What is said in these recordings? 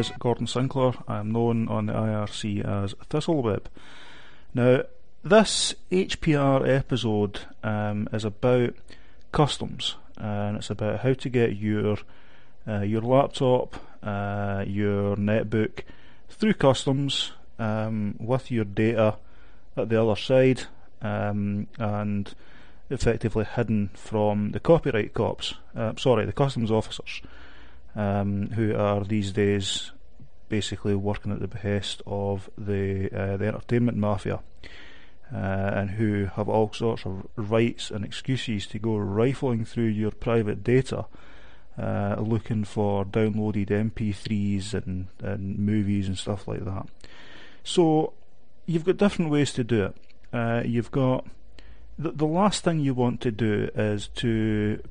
Is Gordon Sinclair. I am known on the IRC as Thistleweb. Now, this HPR episode um, is about customs, and it's about how to get your uh, your laptop, uh, your netbook through customs um, with your data at the other side, um, and effectively hidden from the copyright cops. Uh, sorry, the customs officers, um, who are these days basically working at the behest of the uh, the entertainment mafia. Uh, and who have all sorts of rights and excuses to go rifling through your private data, uh, looking for downloaded MP3s and, and movies and stuff like that. So you've got different ways to do it. Uh, you've got the, the last thing you want to do is to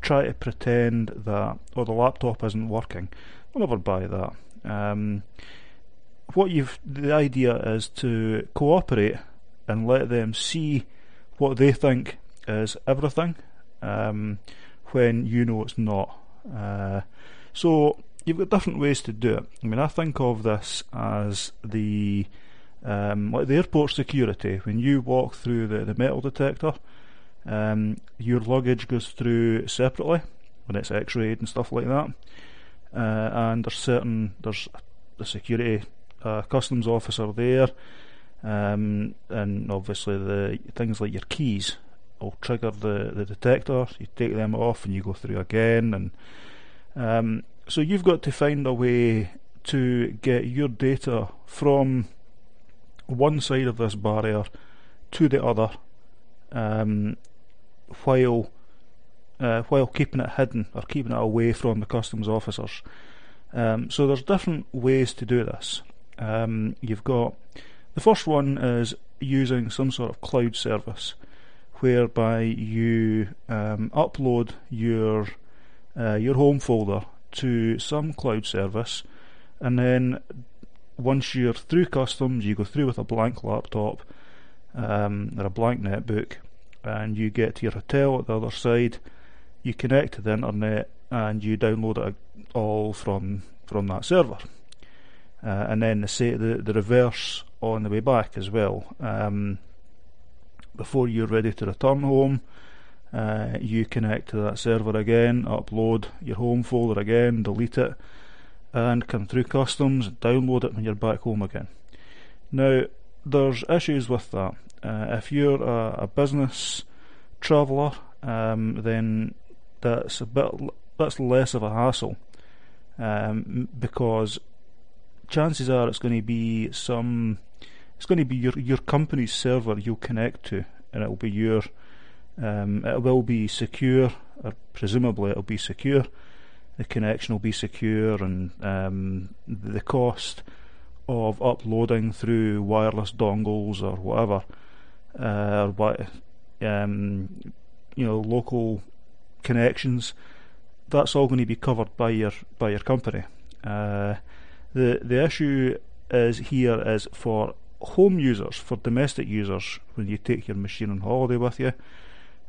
try to pretend that oh the laptop isn't working. I'll never buy that. Um, what you've the idea is to cooperate and let them see what they think is everything um, when you know it's not. Uh, so you've got different ways to do it. I mean, I think of this as the um, like the airport security. When you walk through the, the metal detector, um, your luggage goes through separately when it's X-rayed and stuff like that. Uh, and there's certain there's a security uh, customs officer there, um, and obviously the things like your keys will trigger the, the detector. You take them off and you go through again, and um, so you've got to find a way to get your data from one side of this barrier to the other, um, while uh, while keeping it hidden or keeping it away from the customs officers. Um, so there's different ways to do this. Um, you've got the first one is using some sort of cloud service, whereby you um, upload your uh, your home folder to some cloud service, and then once you're through customs, you go through with a blank laptop um, or a blank netbook, and you get to your hotel at the other side. You connect to the internet and you download it all from from that server. Uh, and then the, say, the the reverse on the way back as well. Um, before you're ready to return home, uh, you connect to that server again, upload your home folder again, delete it, and come through customs, download it when you're back home again. Now, there's issues with that. Uh, if you're a, a business traveller, um, then that's a bit that's less of a hassle um, because chances are it's going to be some it's going to be your your company's server you'll connect to, and it'll be your um, it will be secure, or presumably it'll be secure. The connection will be secure, and um, the cost of uploading through wireless dongles or whatever, uh, or um, you know, local connections. That's all going to be covered by your by your company. Uh, the the issue is here is for home users, for domestic users, when you take your machine on holiday with you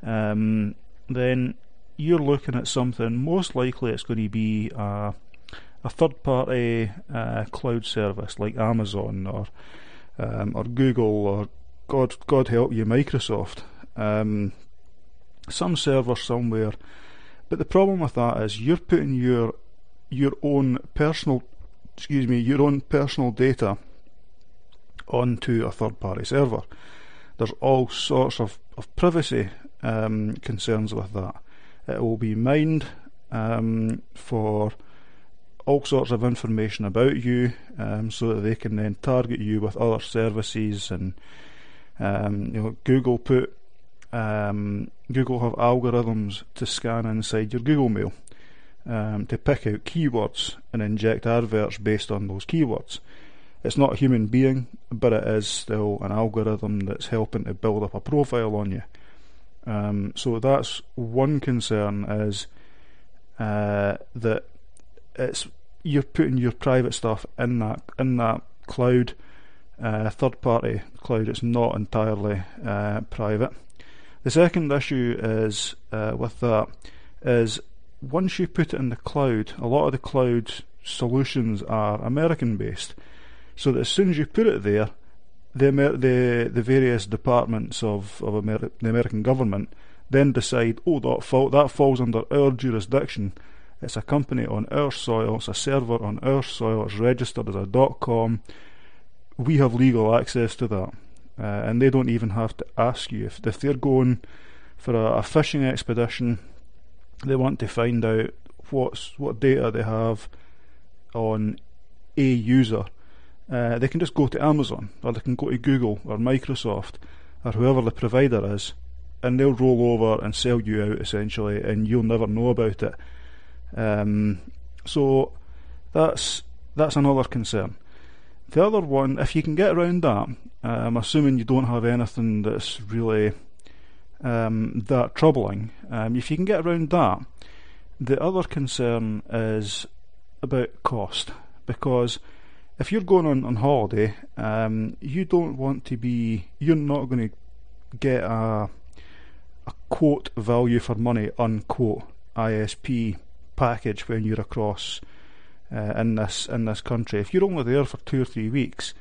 um, then you're looking at something, most likely it's going to be a, a third party uh, cloud service like Amazon or um, or Google or God God help you Microsoft. Um, some server somewhere. But the problem with that is you're putting your your own personal excuse me, your own personal data onto a third party server. There's all sorts of, of privacy um, concerns with that. It will be mined um, for all sorts of information about you um, so that they can then target you with other services and um, you know Google put um, Google have algorithms to scan inside your Google Mail um, to pick out keywords and inject adverts based on those keywords. It's not a human being, but it is still an algorithm that's helping to build up a profile on you. Um, so that's one concern is uh, that it's you're putting your private stuff in that in that cloud, uh, third party cloud. It's not entirely uh, private. The second issue is uh, with that is once you put it in the cloud, a lot of the cloud solutions are American based, so that as soon as you put it there, the Amer- the the various departments of of Amer- the American government then decide, oh, that that falls under our jurisdiction. It's a company on our soil. It's a server on our soil. It's registered as a .com. We have legal access to that, uh, and they don't even have to ask you if if they're going for a, a fishing expedition. They want to find out what's what data they have on a user uh, they can just go to Amazon or they can go to Google or Microsoft or whoever the provider is, and they'll roll over and sell you out essentially, and you'll never know about it. Um, so that's that's another concern. The other one, if you can get around that, I'm assuming you don't have anything that's really um, that troubling. Um, if you can get around that, the other concern is about cost because if you're going on, on holiday, um, you don't want to be, you're not going to get a, a quote value for money, unquote, ISP package when you're across uh, in this in this country. If you're only there for two or three weeks,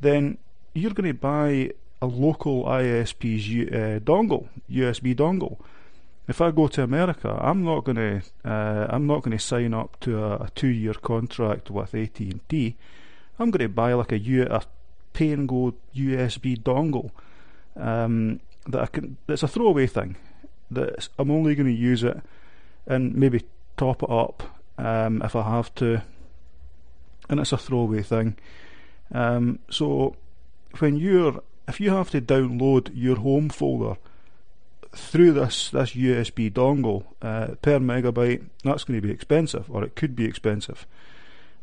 then you're going to buy a local ISP's uh, dongle, USB dongle. If I go to America, I'm not going to uh, I'm not going to sign up to a, a two-year contract with AT and T I'm going to buy like a, pay and go USB dongle um, that I can. It's a throwaway thing. That I'm only going to use it and maybe top it up um, if I have to, and it's a throwaway thing. Um, so when you're if you have to download your home folder through this this USB dongle uh, per megabyte, that's going to be expensive, or it could be expensive.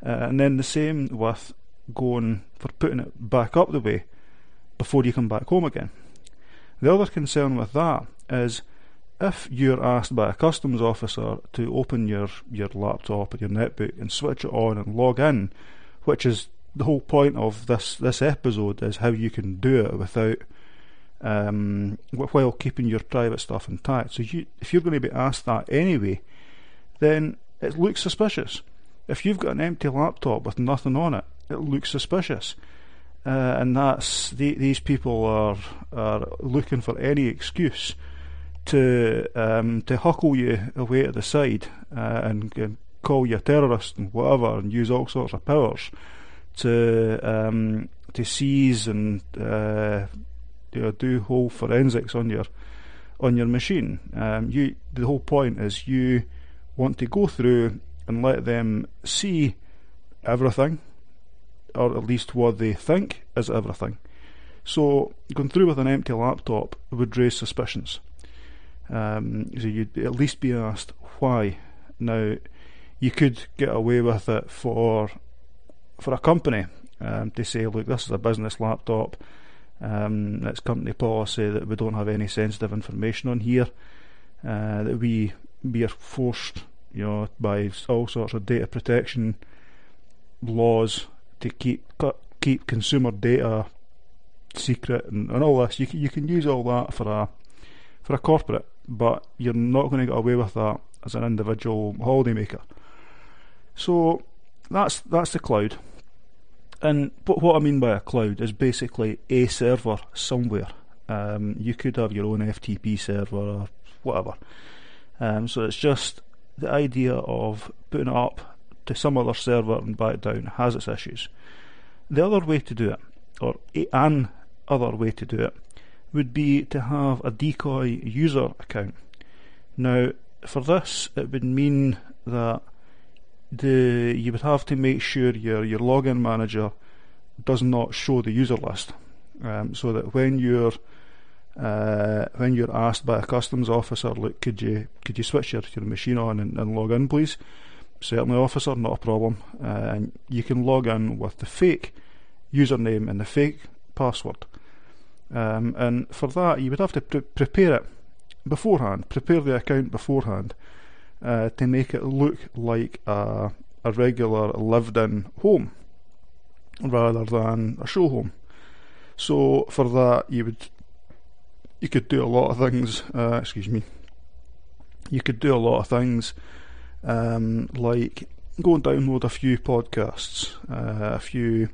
Uh, and then the same with going for putting it back up the way before you come back home again. The other concern with that is if you're asked by a customs officer to open your, your laptop or your netbook and switch it on and log in, which is the whole point of this, this episode is how you can do it without um, while keeping your private stuff intact. So you, if you're going to be asked that anyway, then it looks suspicious. If you've got an empty laptop with nothing on it, it looks suspicious. Uh, and that's the, these people are are looking for any excuse to um, to huckle you away to the side uh, and, and, call you a terrorist and whatever, and use all sorts of powers to um, to seize and uh, you know, do whole forensics on your on your machine. Um, you the whole point is you want to go through and let them see everything or at least what they think is everything. So going through with an empty laptop would raise suspicions. Um, so you'd at least be asked why. Now, you could get away with it for for a company um, to say, look, this is a business laptop. Um, it's company policy that we don't have any sensitive information on here. Uh, that we we are forced, you know, by all sorts of data protection laws to keep keep consumer data secret and, and all this. You can, you can use all that for a for a corporate, but you're not going to get away with that as an individual holidaymaker. So that's that's the cloud. And but what I mean by a cloud is basically a server somewhere. Um, you could have your own FTP server or whatever. Um, so it's just the idea of putting it up to some other server and back down has its issues. The other way to do it, or an other way to do it, would be to have a decoy user account. Now, for this, it would mean that the you would have to make sure your your login manager does not show the user list, um, so that when you're uh, when you're asked by a customs officer, look, could you could you switch your, your machine on and, and log in, please? certainly officer, not a problem. Uh, and you can log in with the fake username and the fake password. Um, and for that, you would have to pre- prepare it beforehand, prepare the account beforehand uh, to make it look like a, a regular lived in home rather than a show home. So for that, you would you could do a lot of things. Uh, excuse me. You could do a lot of things Um, like go and download a few podcasts, uh, a few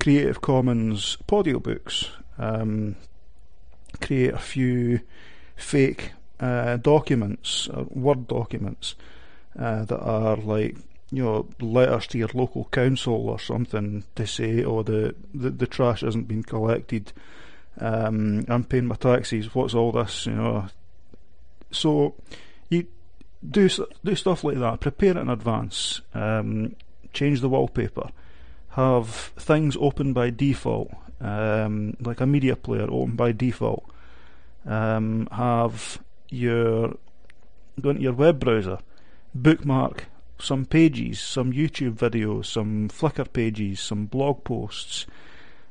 Creative Commons audiobooks, um, create a few fake uh, documents, uh, Word documents uh, that are like you know letters to your local council or something to say, oh the the, the trash hasn't been collected. Um, I'm paying my taxes. What's all this? You know. So you do do stuff like that. Prepare it in advance. Um, change the wallpaper. Have things open by default, um, like a media player open by default. Um, have your go into your web browser, bookmark some pages, some YouTube videos, some Flickr pages, some blog posts.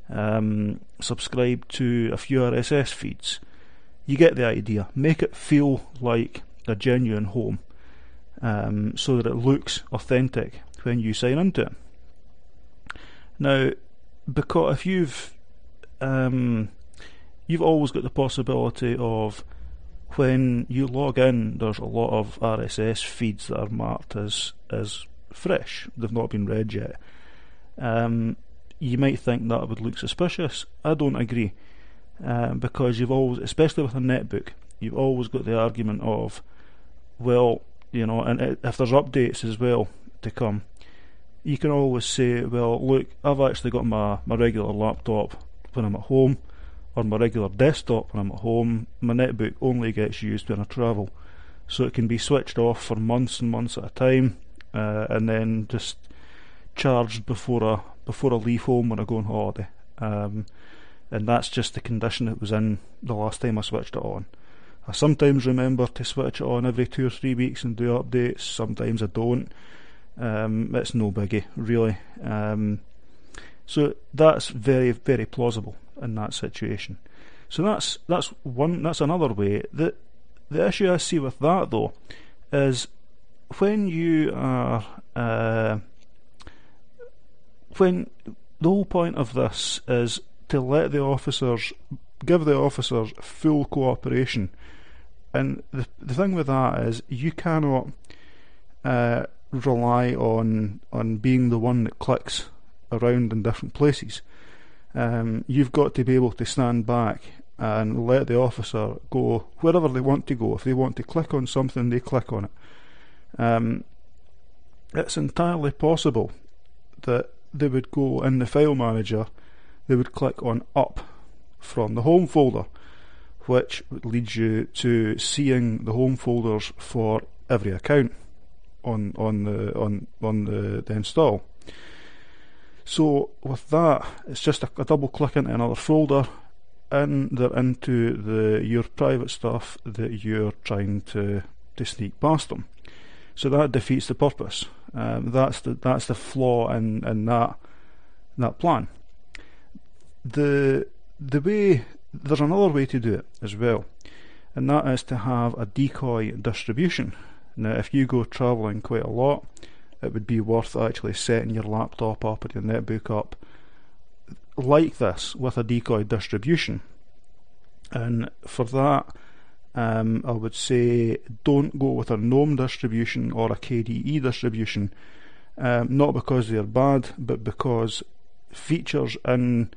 Um, subscribe to a few RSS feeds. You get the idea. Make it feel like a genuine home um, so that it looks authentic when you sign into it. Now, because if you've um, you've always got the possibility of when you log in, there's a lot of RSS feeds that are marked as as fresh. They've not been read yet. Um, you might think that would look suspicious. I don't agree, um, because you've always, especially with a netbook, you've always got the argument of, well, you know, and if there's updates as well to come, you can always say, well, look, I've actually got my, my regular laptop when I'm at home, or my regular desktop when I'm at home. My netbook only gets used when I travel, so it can be switched off for months and months at a time, uh, and then just charged before I before I leave home when I go on holiday. Um, and that's just the condition it was in the last time I switched it on. I sometimes remember to switch it on every two or three weeks and do updates. Sometimes I don't. Um, it's no biggie, really. Um, so that's very, very plausible in that situation. So that's that's one. That's another way. The the issue I see with that though is when you are uh, when the whole point of this is to let the officers give the officers full cooperation and the the thing with that is you cannot uh, rely on on being the one that clicks around in different places. Um, you've got to be able to stand back and let the officer go wherever they want to go. If they want to click on something, they click on it. Um, it's entirely possible that they would go in the file manager, they would click on up from the home folder which would lead you to seeing the home folders for every account on on the on on the, the install. So with that, it's just a, a, double click into another folder, and they're into the your private stuff that you're trying to to sneak past them. So that defeats the purpose. Um, that's the that's the flaw in in that that plan. The the way there's another way to do it as well, and that is to have a decoy distribution. Now, if you go travelling quite a lot, it would be worth actually setting your laptop up or your netbook up like this with a decoy distribution. And for that, um, I would say don't go with a GNOME distribution or a KDE distribution, um, not because they're bad, but because features in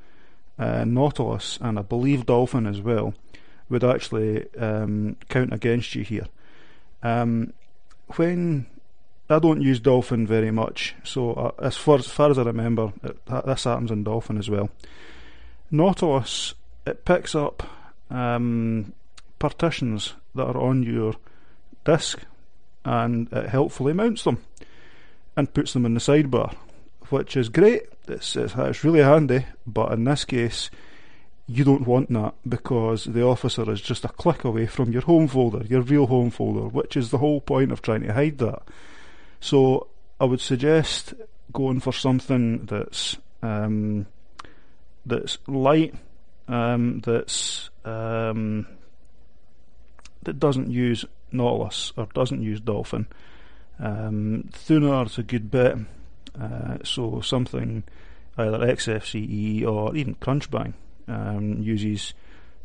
uh, Nautilus and I believe Dolphin as well would actually um, count against you here. Um, when I don't use Dolphin very much, so uh, as, far, as far as I remember, it, this happens in Dolphin as well. Nautilus it picks up um, partitions that are on your disk and it helpfully mounts them and puts them in the sidebar, which is great it's, it's, it's really handy, but in this case, you don't want that because the officer is just a click away from your home folder, your real home folder, which is the whole point of trying to hide that. So I would suggest going for something that's um, that's light, um, that's um, that doesn't use Nautilus or doesn't use Dolphin. Um, Thunar is a good bit. Uh, so something either XFCE or even Crunchbang um, uses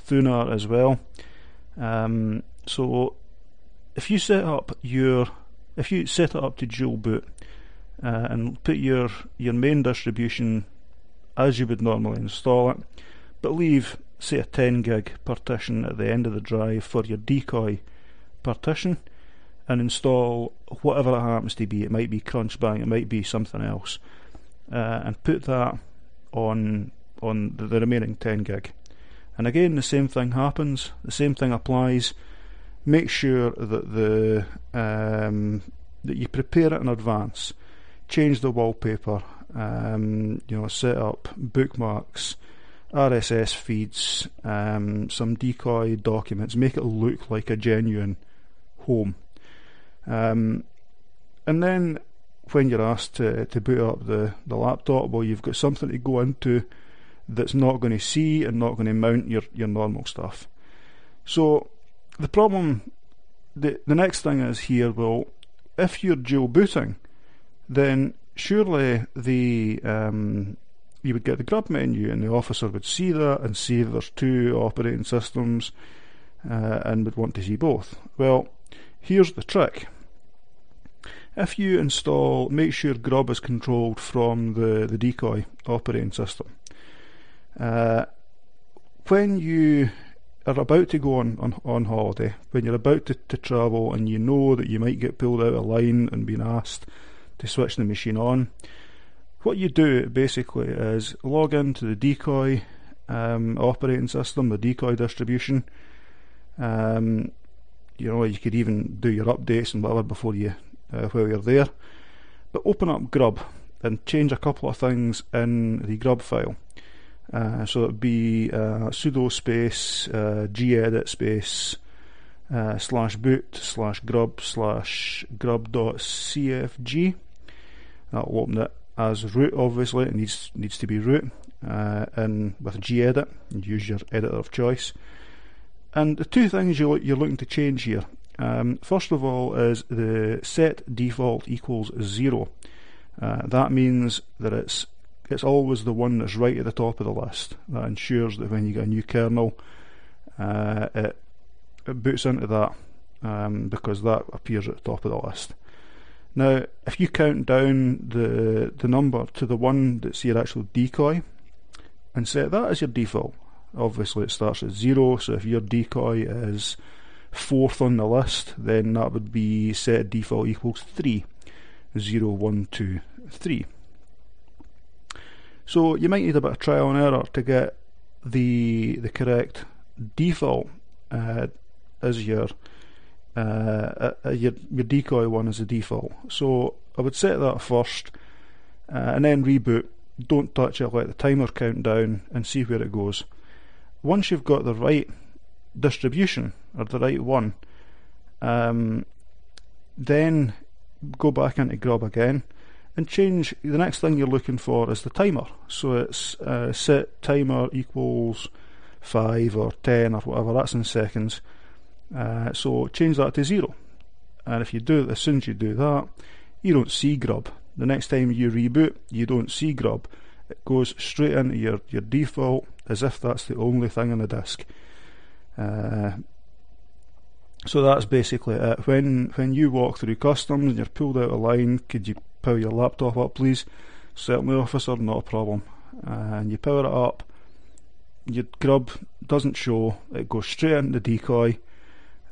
Thunar as well. Um, so if you set up your if you set it up to dual boot uh, and put your your main distribution as you would normally install it, but leave say a 10 gig partition at the end of the drive for your decoy partition and install whatever it happens to be. It might be Crunchbang, it might be something else, uh, and put that on on the, the remaining 10 gig. And again, the same thing happens. The same thing applies. Make sure that the um, that you prepare it in advance. Change the wallpaper. Um, you know, set up bookmarks, RSS feeds, um, some decoy documents. Make it look like a genuine home. Um, and then when you're asked to, to boot up the, the laptop, well, you've got something to go into that's not going to see and not going to mount your, your normal stuff. So the problem, the, the next thing is here, well, if you're dual booting, then surely the um, you would get the grub menu and the officer would see that and see there's two operating systems uh, and would want to see both. Well, here's the trick. If you install, make sure grub is controlled from the, the decoy operating system. Uh, when you are about to go on, on, on holiday, when you're about to, to travel and you know that you might get pulled out of line and being asked to switch the machine on, what you do basically is log into the decoy um, operating system, the decoy distribution. Um, you know, you could even do your updates and whatever before you uh, while you're there. But open up Grub and change a couple of things in the Grub file. Uh, so it'd be uh, sudo space uh, gedit space uh, slash boot slash grub slash grub.cfg. That'll open it as root. Obviously, it needs needs to be root. Uh, and with gedit, use your editor of choice. And the two things you're, you're looking to change here um, first of all, is the set default equals zero. Uh, that means that it's it's always the one that's right at the top of the list. That ensures that when you get a new kernel, uh, it, it boots into that um, because that appears at the top of the list. Now, if you count down the the number to the one that's your actual decoy, and set that as your default, obviously it starts at zero. So if your decoy is fourth on the list, then that would be set default equals 3. 0, 1, 2, 3. So you might need a bit of trial and error to get the the correct default uh, as your, uh, uh, your your decoy one as a default. So I would set that first, uh, and then reboot. Don't touch it. Let the timer count down and see where it goes. Once you've got the right distribution or the right one, um, then go back into grub again and change the next thing you're looking for is the timer. So it's uh, set timer equals 5 or 10 or whatever that's in seconds. Uh, so change that to 0 and if you do it as soon as you do that you don't see grub. The next time you reboot you don't see grub. It goes straight into your, your default as if that's the only thing on the disk. Uh, so that's basically it. When when you walk through customs and you're pulled out of line, could you power your laptop up, please? Certainly, officer, not a problem. Uh, and you power it up. Your grub doesn't show. It goes straight into the decoy.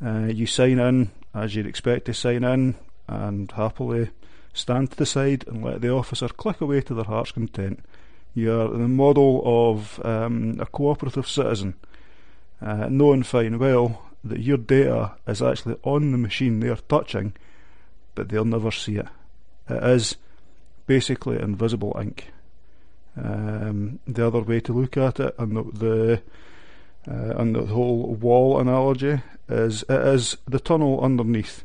Uh, you sign in as you'd expect to sign in, and happily stand to the side and let the officer click away to their heart's content. You're the model of um, a cooperative citizen uh, knowing fine well that your data is actually on the machine they're touching, but they'll never see it. It is basically invisible ink. Um, the other way to look at it, and the, the uh, and the whole wall analogy is it is the tunnel underneath.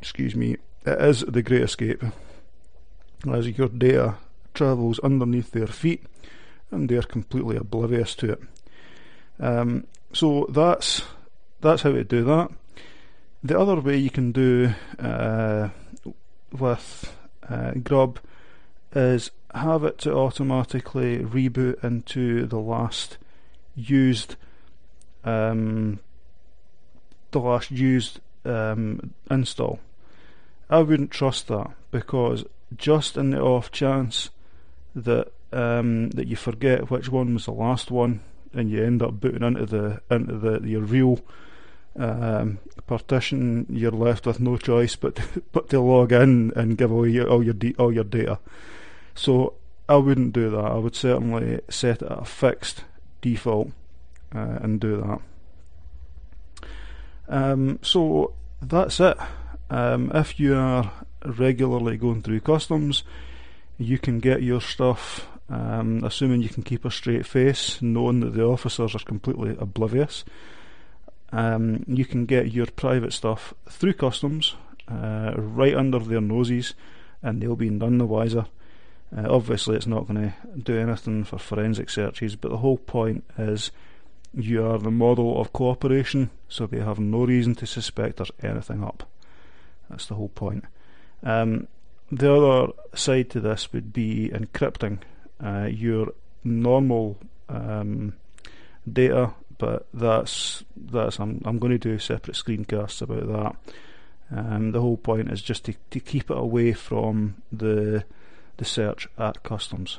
Excuse me. It is the Great Escape. As your data travels underneath their feet, and they're completely oblivious to it. Um, so that's that's how to do that. The other way you can do uh, with uh, Grub is have it to automatically reboot into the last used um, the last used um, install. I wouldn't trust that because just in the off chance that um, that you forget which one was the last one and you end up booting into the into the your real um, partition, you're left with no choice but but to log in and give away all your de- all your data. So I wouldn't do that. I would certainly set a fixed default uh, and do that. Um, so that's it. Um, if you are regularly going through customs, you can get your stuff, um, assuming you can keep a straight face, knowing that the officers are completely oblivious. Um, you can get your private stuff through customs, uh, right under their noses, and they'll be none the wiser. Uh, obviously, it's not going to do anything for forensic searches, but the whole point is you are the model of cooperation, so they have no reason to suspect there's anything up. That's the whole point. Um, the other side to this would be encrypting uh, your normal um, data, but that's that's I'm I'm going to do separate screencasts about that. Um, the whole point is just to, to keep it away from the the search at customs.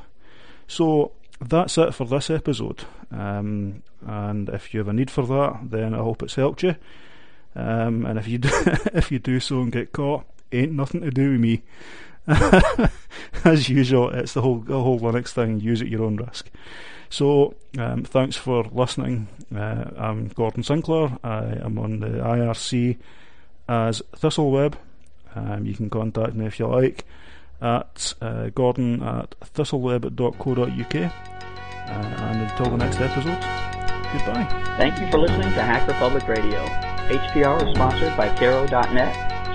So that's it for this episode. Um, and if you have a need for that, then I hope it's helped you. Um, and if you do, if you do so and get caught, ain't nothing to do with me. As usual, it's the whole the whole Linux thing. Use at your own risk. So, um, thanks for listening. Uh, I'm Gordon Sinclair. I am on the IRC as Thistleweb. Um, you can contact me if you like at uh, gordon at thistleweb.co.uk. Uh, and until the next episode, goodbye. Thank you for listening to Hacker Public Radio. HPR is sponsored by Caro.net,